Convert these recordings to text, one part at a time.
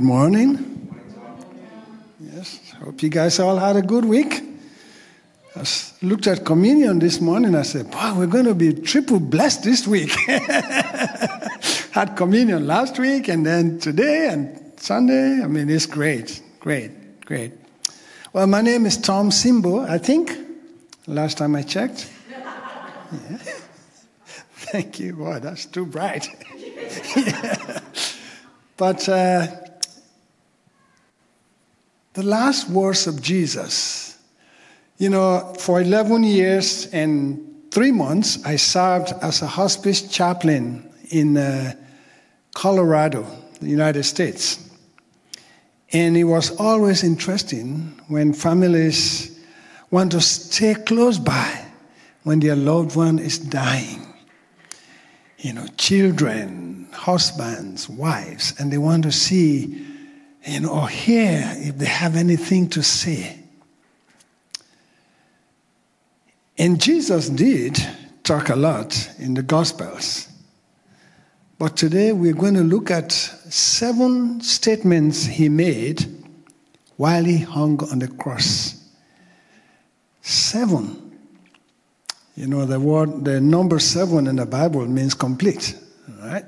Good morning. Yes, hope you guys all had a good week. I looked at communion this morning. I said, Boy, we're going to be triple blessed this week. Had communion last week and then today and Sunday. I mean, it's great, great, great. Well, my name is Tom Simbo, I think, last time I checked. Yeah. Thank you. Boy, that's too bright. yeah. But uh, the last words of Jesus, you know, for 11 years and three months, I served as a hospice chaplain in uh, Colorado, the United States. And it was always interesting when families want to stay close by when their loved one is dying. You know, children, husbands, wives, and they want to see, you know, or hear if they have anything to say. And Jesus did talk a lot in the Gospels. But today we're going to look at seven statements he made while he hung on the cross. Seven. You know, the word, the number seven in the Bible means complete. right?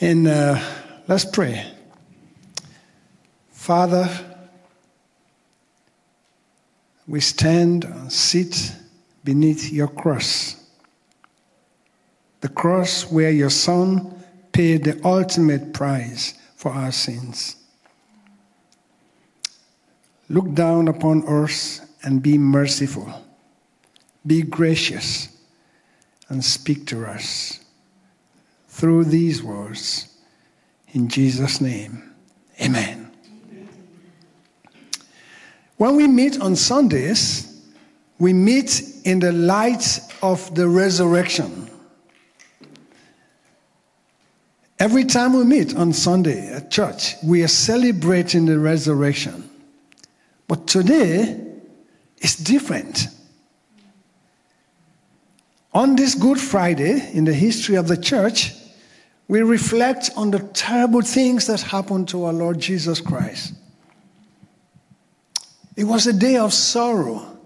And uh, let's pray. Father, we stand and sit beneath your cross. The cross where your Son paid the ultimate price for our sins. Look down upon us and be merciful. Be gracious and speak to us through these words. In Jesus' name, amen. When we meet on Sundays, we meet in the light of the resurrection. Every time we meet on Sunday at church, we are celebrating the resurrection. But today, it's different. On this Good Friday in the history of the church, we reflect on the terrible things that happened to our Lord Jesus Christ. It was a day of sorrow,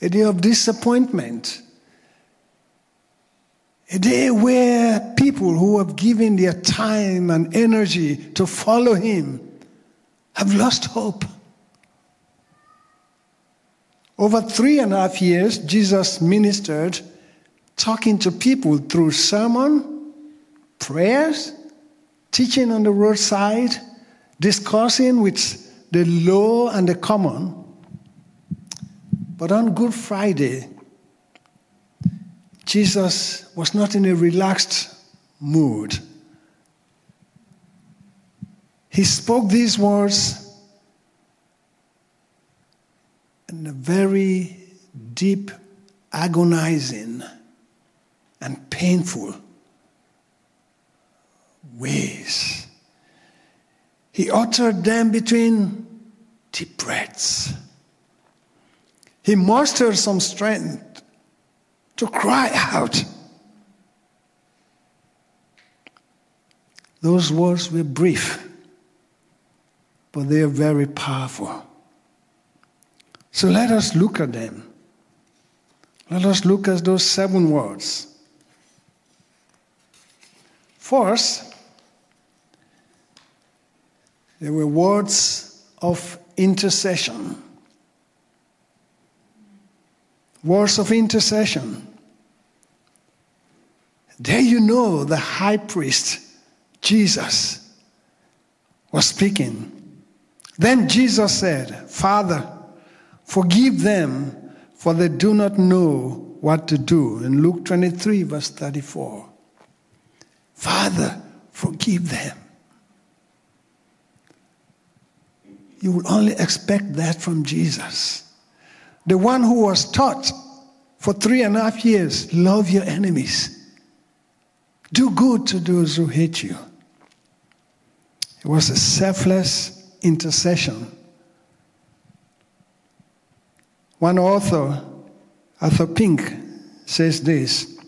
a day of disappointment, a day where people who have given their time and energy to follow Him have lost hope. Over three and a half years, Jesus ministered talking to people through sermon, prayers, teaching on the roadside, discussing with the low and the common. But on Good Friday, Jesus was not in a relaxed mood. He spoke these words in a very deep, agonizing, and painful ways. He uttered them between deep breaths. He mustered some strength to cry out. Those words were brief, but they are very powerful. So let us look at them. Let us look at those seven words. First, there were words of intercession. Words of intercession. There you know the high priest, Jesus, was speaking. Then Jesus said, Father, forgive them, for they do not know what to do. In Luke 23, verse 34. Father, forgive them. You will only expect that from Jesus. The one who was taught for three and a half years love your enemies, do good to those who hate you. It was a selfless intercession. One author, Arthur Pink, says this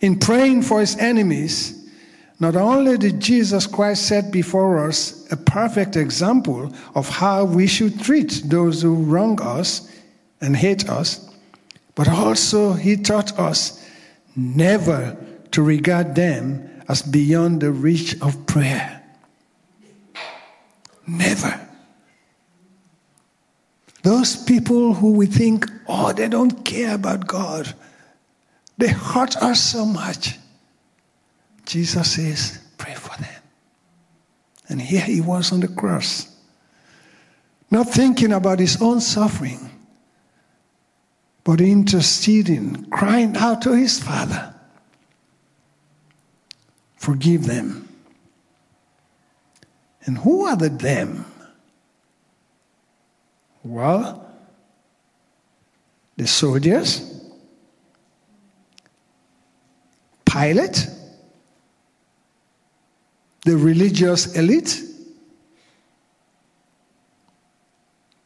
In praying for his enemies, not only did Jesus Christ set before us a perfect example of how we should treat those who wrong us and hate us, but also he taught us never to regard them as beyond the reach of prayer. Never. Those people who we think, oh, they don't care about God, they hurt us so much. Jesus says, pray for them. And here he was on the cross, not thinking about his own suffering, but interceding, crying out to his Father, forgive them. And who are the them? Well, the soldiers, Pilate, the religious elite,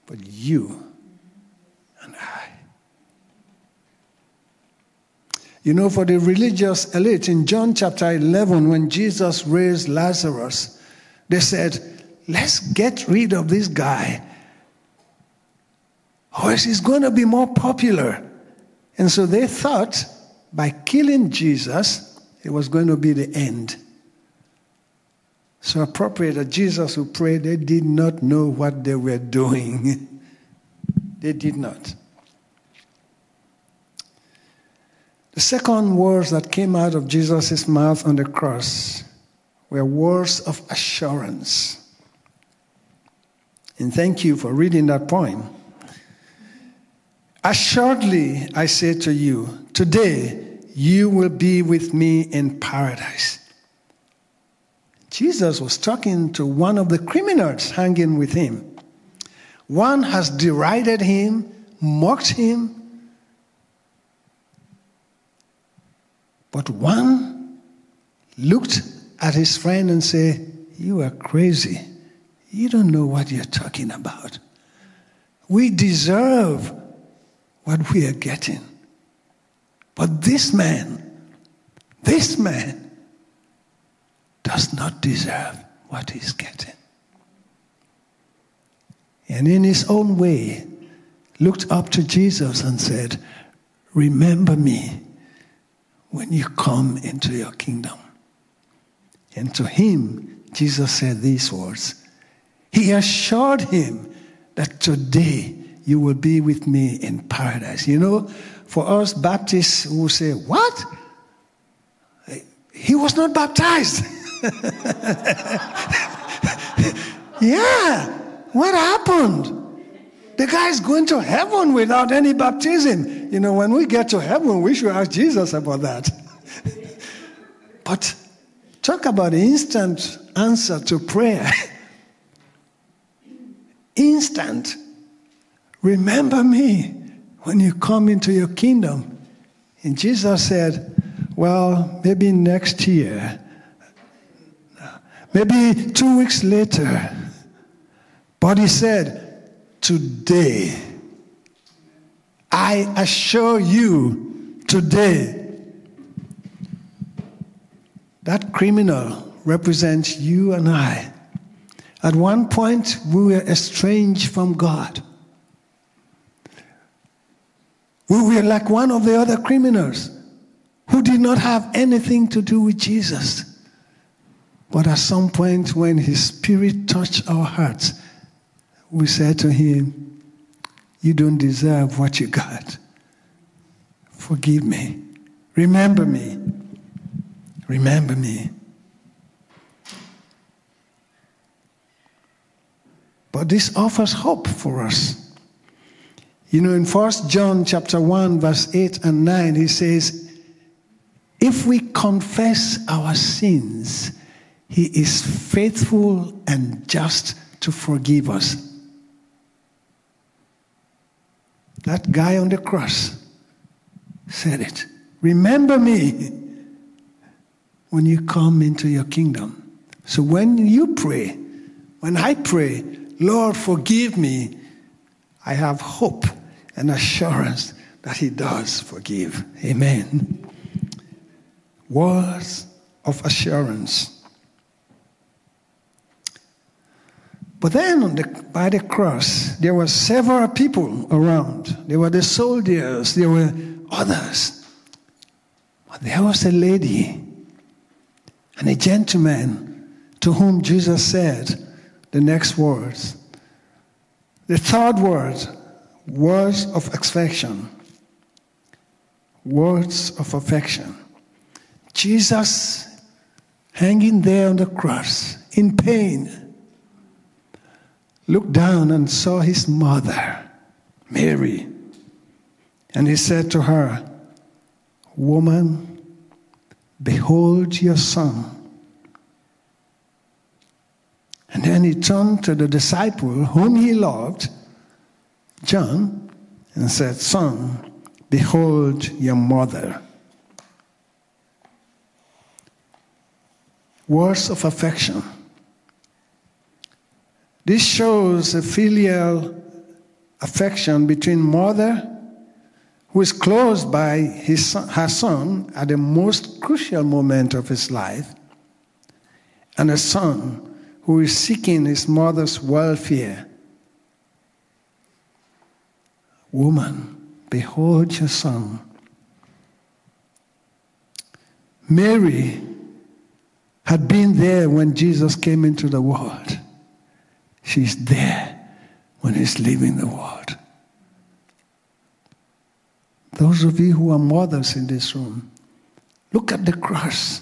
but you and I. You know, for the religious elite, in John chapter 11, when Jesus raised Lazarus, they said, Let's get rid of this guy or else he's going to be more popular. And so they thought by killing Jesus, it was going to be the end. So appropriate that Jesus who prayed, they did not know what they were doing. they did not. The second words that came out of Jesus' mouth on the cross were words of assurance. And thank you for reading that poem. Assuredly, I say to you, today you will be with me in paradise. Jesus was talking to one of the criminals hanging with him. One has derided him, mocked him, but one looked at his friend and said, You are crazy. You don't know what you're talking about. We deserve what we are getting. But this man, this man, does not deserve what he's getting. And in his own way, looked up to Jesus and said, Remember me when you come into your kingdom. And to him, Jesus said these words. He assured him that today you will be with me in paradise. You know, for us Baptists who say, What? He was not baptized. yeah, what happened? The guy's going to heaven without any baptism. You know, when we get to heaven, we should ask Jesus about that. but talk about instant answer to prayer. instant. Remember me when you come into your kingdom. And Jesus said, Well, maybe next year, maybe two weeks later. But he said, Today, I assure you, today, that criminal represents you and I. At one point, we were estranged from God. We were like one of the other criminals who did not have anything to do with Jesus. But at some point, when His Spirit touched our hearts, we said to Him, You don't deserve what you got. Forgive me. Remember me. Remember me. But this offers hope for us. You know, in First John chapter 1, verse 8 and 9, he says, If we confess our sins, he is faithful and just to forgive us. That guy on the cross said it. Remember me when you come into your kingdom. So when you pray, when I pray, Lord, forgive me, I have hope and assurance that He does forgive. Amen. Words of assurance. But then the, by the cross, there were several people around. There were the soldiers, there were others. But there was a lady and a gentleman to whom Jesus said the next words. The third word, words of affection. Words of affection. Jesus hanging there on the cross in pain looked down and saw his mother, Mary. And he said to her, Woman, behold your son. And then he turned to the disciple whom he loved, John, and said, Son, behold your mother. Words of affection. This shows a filial affection between mother, who is close by his her son at the most crucial moment of his life, and a son who is seeking his mother's welfare. Woman, behold your son. Mary had been there when Jesus came into the world. She's there when He's leaving the world. Those of you who are mothers in this room, look at the cross.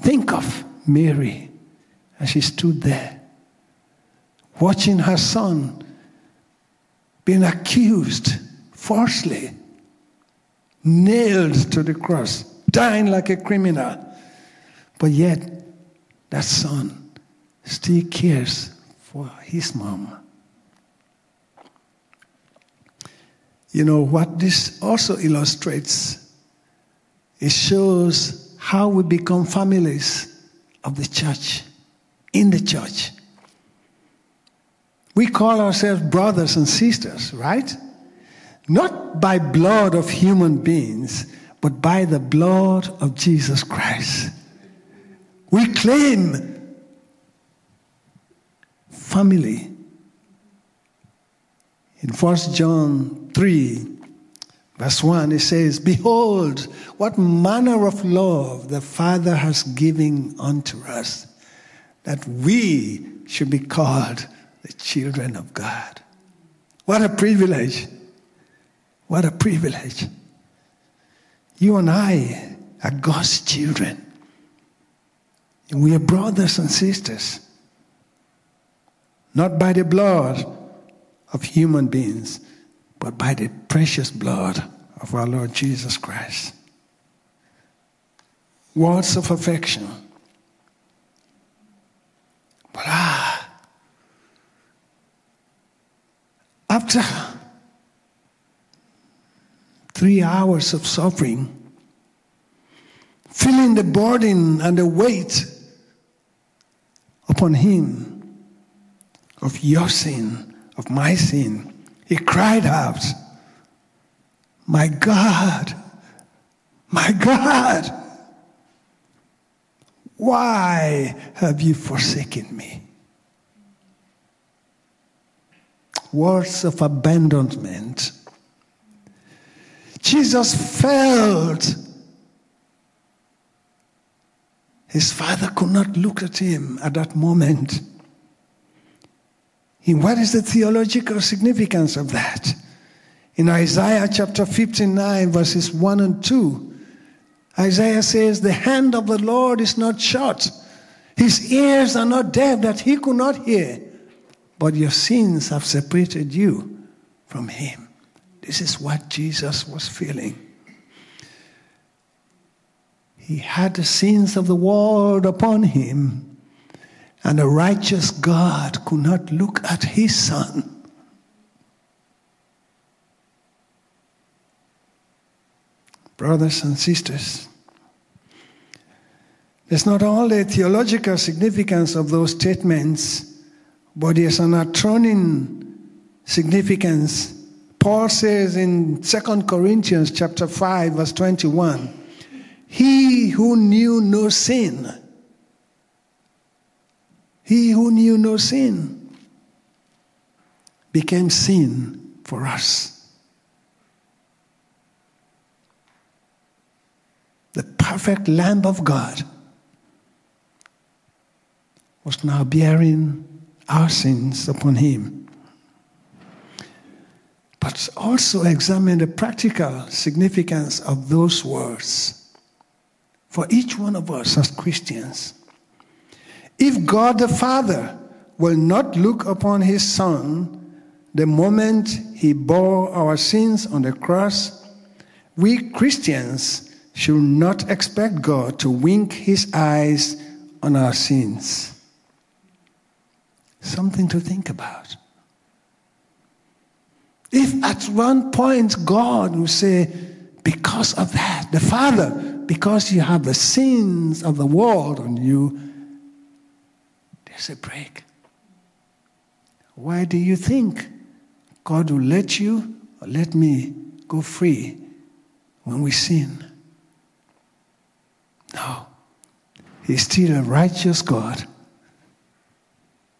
Think of Mary as she stood there, watching her son being accused falsely, nailed to the cross, dying like a criminal. But yet, that son still cares for his mom. You know what this also illustrates? It shows how we become families of the church, in the church. We call ourselves brothers and sisters, right? Not by blood of human beings, but by the blood of Jesus Christ. We claim family. In 1 John 3, verse 1, it says, Behold, what manner of love the Father has given unto us, that we should be called the children of God. What a privilege! What a privilege. You and I are God's children. We are brothers and sisters not by the blood of human beings, but by the precious blood of our Lord Jesus Christ. Words of affection. But ah, after three hours of suffering, feeling the burden and the weight upon him, of your sin, of my sin. He cried out, My God, my God, why have you forsaken me? Words of abandonment. Jesus felt his father could not look at him at that moment. And what is the theological significance of that? In Isaiah chapter 59, verses 1 and 2, Isaiah says, The hand of the Lord is not short, his ears are not deaf that he could not hear, but your sins have separated you from him. This is what Jesus was feeling. He had the sins of the world upon him and a righteous God could not look at his son. Brothers and sisters, there's not only theological significance of those statements, but there's an atoning significance. Paul says in 2 Corinthians chapter 5 verse 21, he who knew no sin he who knew no sin became sin for us. The perfect Lamb of God was now bearing our sins upon him. But also examine the practical significance of those words for each one of us as Christians. If God the Father will not look upon his Son the moment he bore our sins on the cross, we Christians should not expect God to wink his eyes on our sins. Something to think about. If at one point God will say, because of that, the Father, because you have the sins of the world on you, there's a break. Why do you think God will let you or let me go free when we sin? No. He's still a righteous God.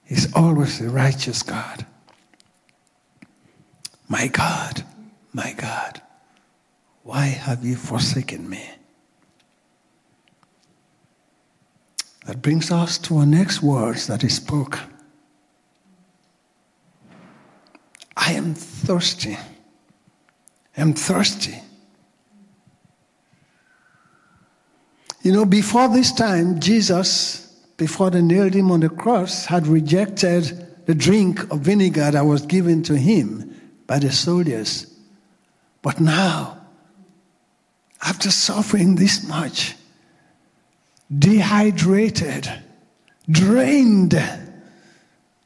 He's always a righteous God. My God, my God, why have you forsaken me? That brings us to our next words that he spoke. I am thirsty. I'm thirsty. You know, before this time, Jesus, before they nailed him on the cross, had rejected the drink of vinegar that was given to him by the soldiers. But now, after suffering this much, dehydrated, drained,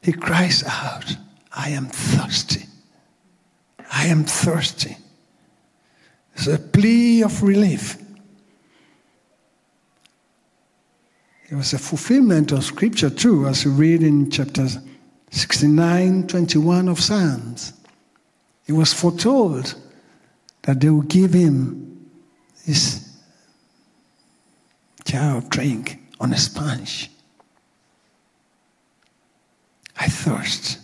he cries out, I am thirsty. I am thirsty. It's a plea of relief. It was a fulfillment of scripture too, as we read in chapter 69, 21 of Psalms. It was foretold that they would give him this of drink on a sponge. I thirst.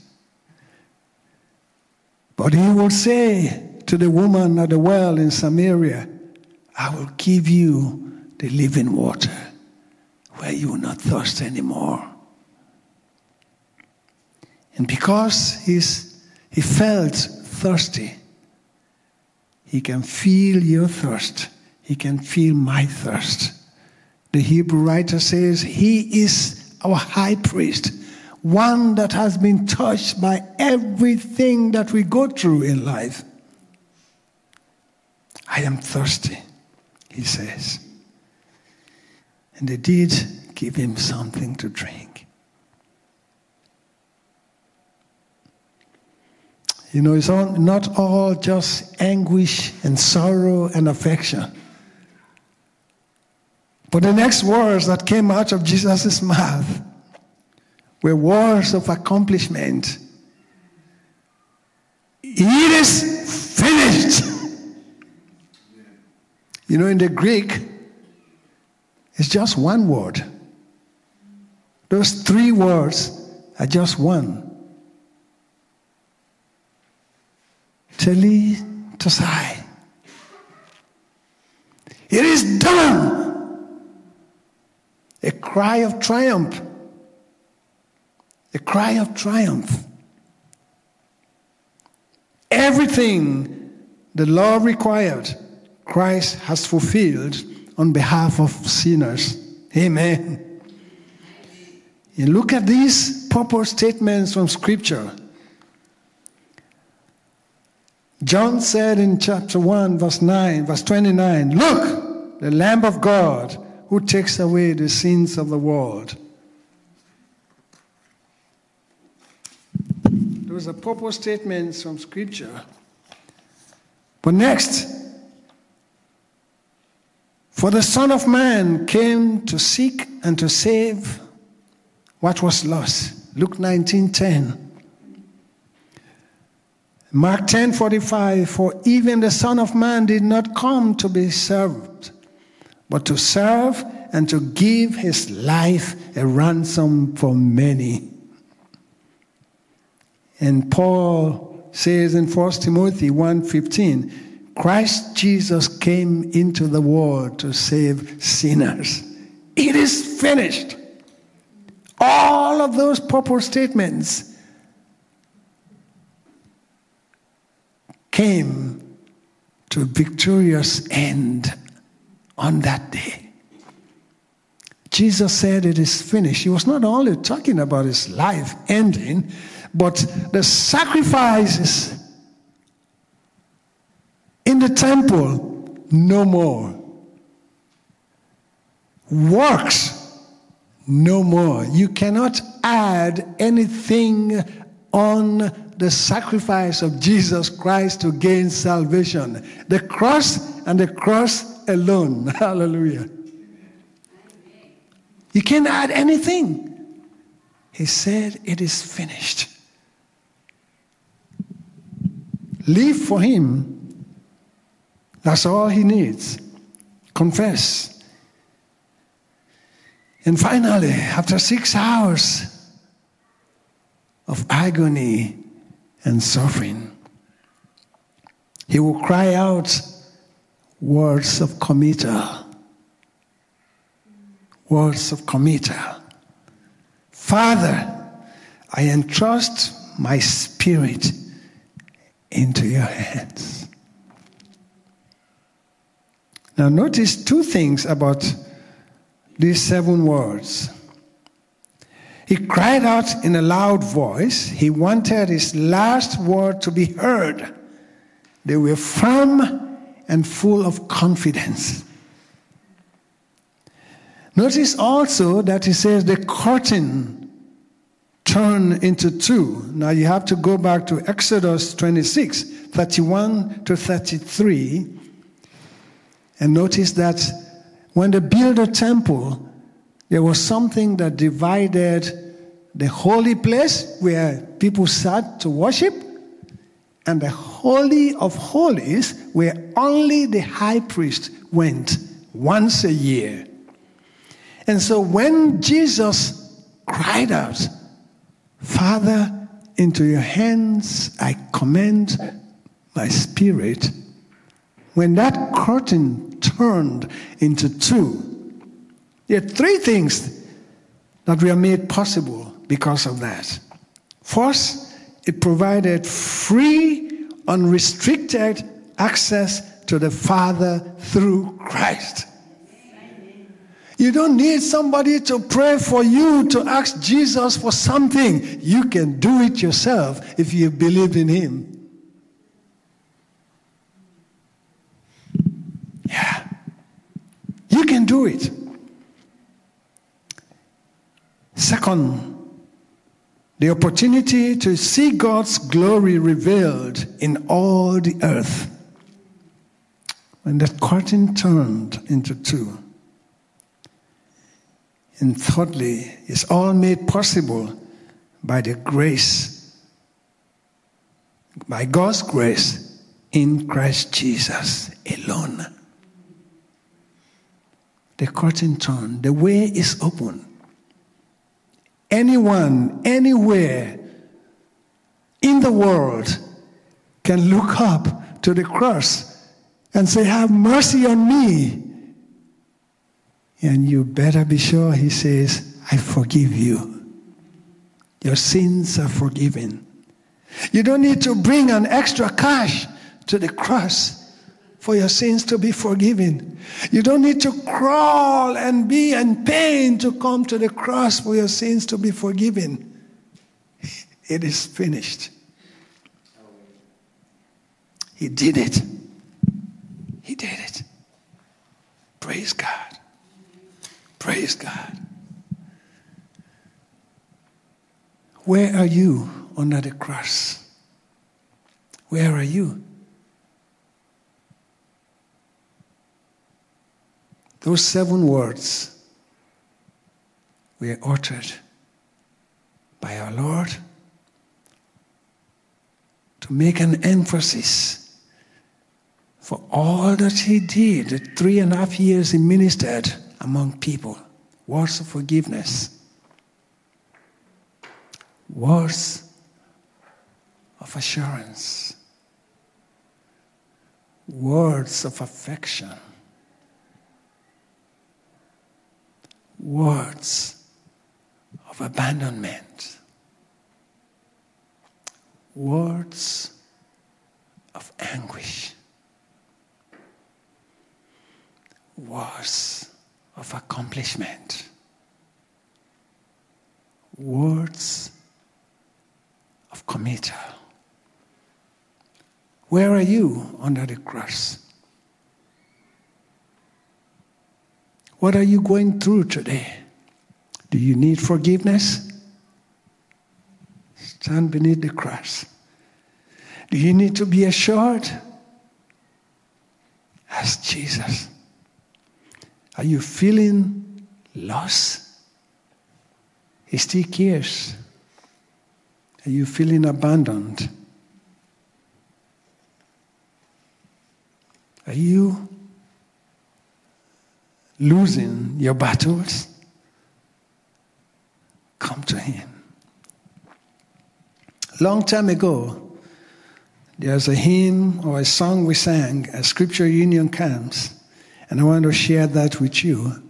But he will say to the woman at the well in Samaria, I will give you the living water where you will not thirst anymore. And because he's, he felt thirsty, he can feel your thirst. He can feel my thirst. The Hebrew writer says, He is our high priest, one that has been touched by everything that we go through in life. I am thirsty, he says. And they did give him something to drink. You know, it's not all just anguish and sorrow and affection. But the next words that came out of Jesus' mouth were words of accomplishment. It is finished. You know, in the Greek, it's just one word. Those three words are just one. Teli Tosai. It is done. A cry of triumph. A cry of triumph. Everything the law required, Christ has fulfilled on behalf of sinners. Amen. And look at these purpose statements from Scripture. John said in chapter 1, verse 9, verse 29, Look, the Lamb of God who takes away the sins of the world. Those are purpose statements from Scripture. But next, for the Son of Man came to seek and to save what was lost. Luke 19 10. Mark 10:45 For even the son of man did not come to be served but to serve and to give his life a ransom for many. And Paul says in 1 Timothy 1:15, Christ Jesus came into the world to save sinners. It is finished. All of those purpose statements came to a victorious end on that day. Jesus said, It is finished. He was not only talking about his life ending, but the sacrifices in the temple, no more. Works, no more. You cannot add anything on the sacrifice of Jesus Christ to gain salvation. The cross and the cross alone. Hallelujah. You can't add anything. He said, It is finished. Live for Him. That's all He needs. Confess. And finally, after six hours of agony and suffering, He will cry out words of committal. Words of committal. Father, I entrust my spirit into your hands. Now, notice two things about these seven words. He cried out in a loud voice. He wanted his last word to be heard. They were firm and full of confidence. Notice also that he says the curtain turned into two. Now you have to go back to Exodus 26, 31 to 33, and notice that when they built a temple, there was something that divided the holy place where people sat to worship and the holy of holies where only the high priest went once a year. And so when Jesus cried out, Father, into your hands I commend my spirit, when that curtain turned into two, there are three things that were made possible because of that. First, it provided free, unrestricted access to the Father through Christ. You don't need somebody to pray for you to ask Jesus for something. You can do it yourself if you believe in Him. Yeah. You can do it. Second, the opportunity to see God's glory revealed in all the earth. When that curtain turned into two. And thirdly, it's all made possible by the grace, by God's grace in Christ Jesus alone. The curtain turned, the way is open. Anyone, anywhere in the world can look up to the cross and say, Have mercy on me. And you better be sure he says, I forgive you. Your sins are forgiven. You don't need to bring an extra cash to the cross for your sins to be forgiven. You don't need to crawl and be in pain to come to the cross for your sins to be forgiven. It is finished. He did it. He did it. Praise God. Praise God. Where are you under the cross? Where are you? Those seven words were uttered by our Lord to make an emphasis for all that He did, the three and a half years He ministered among people, words of forgiveness, words of assurance, words of affection, words of abandonment, words of anguish, words of accomplishment, words of committal. Where are you under the cross? What are you going through today? Do you need forgiveness? Stand beneath the cross. Do you need to be assured? Ask Jesus. Are you feeling lost? He still cares. Are you feeling abandoned? Are you losing your battles? Come to Him. Long time ago, there's a hymn or a song we sang at Scripture Union camps, and I want to share that with you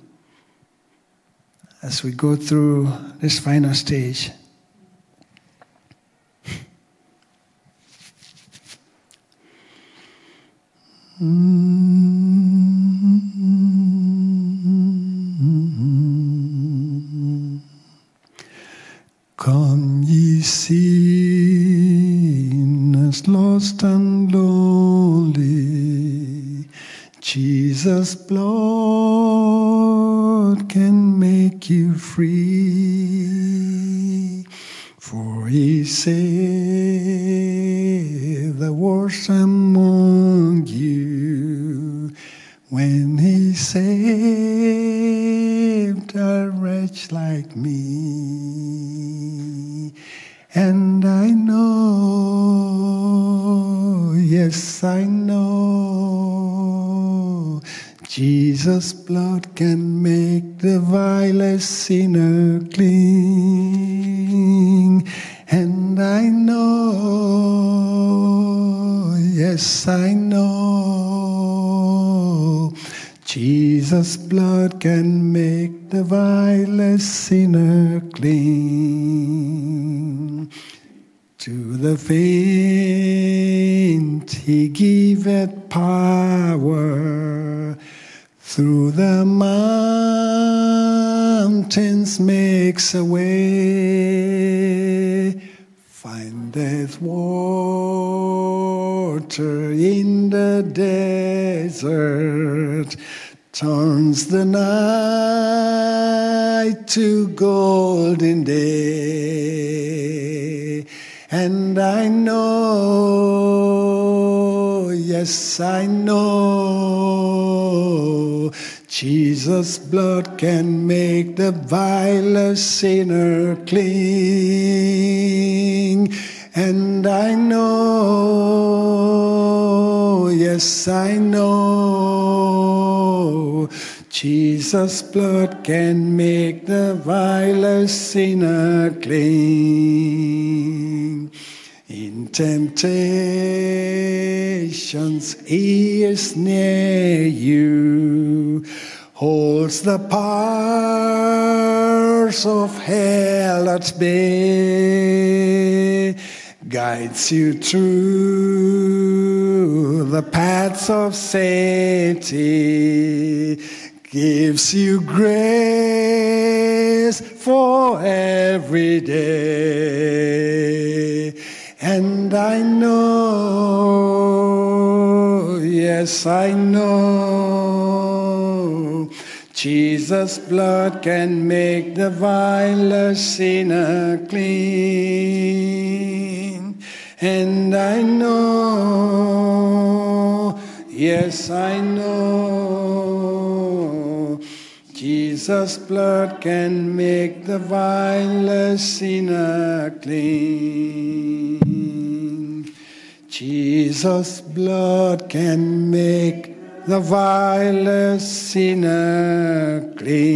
as we go through this final stage. Come Jesus' blood can make you free. For he saved the worst among you when he saved a wretch like me. And I know, yes, I Jesus' blood can make the vilest sinner clean. And I know, yes, I know, Jesus' blood can make the vilest sinner clean. To the faint he giveth power, through the mountains makes a way, findeth water in the desert, turns the night to golden day. And I know, yes, I know, Jesus' blood can make the vilest sinner clean. And I know, yes, I know, Jesus' blood can make the vilest sinner clean. In temptations, is near you, holds the powers of hell at bay, guides you through the paths of safety, gives you grace for every day. And I know, yes, I know, Jesus' blood can make the vilest sinner clean. And I know, yes, I know, Jesus' blood can make the vilest sinner clean. Jesus' blood can make the vilest sinner clean.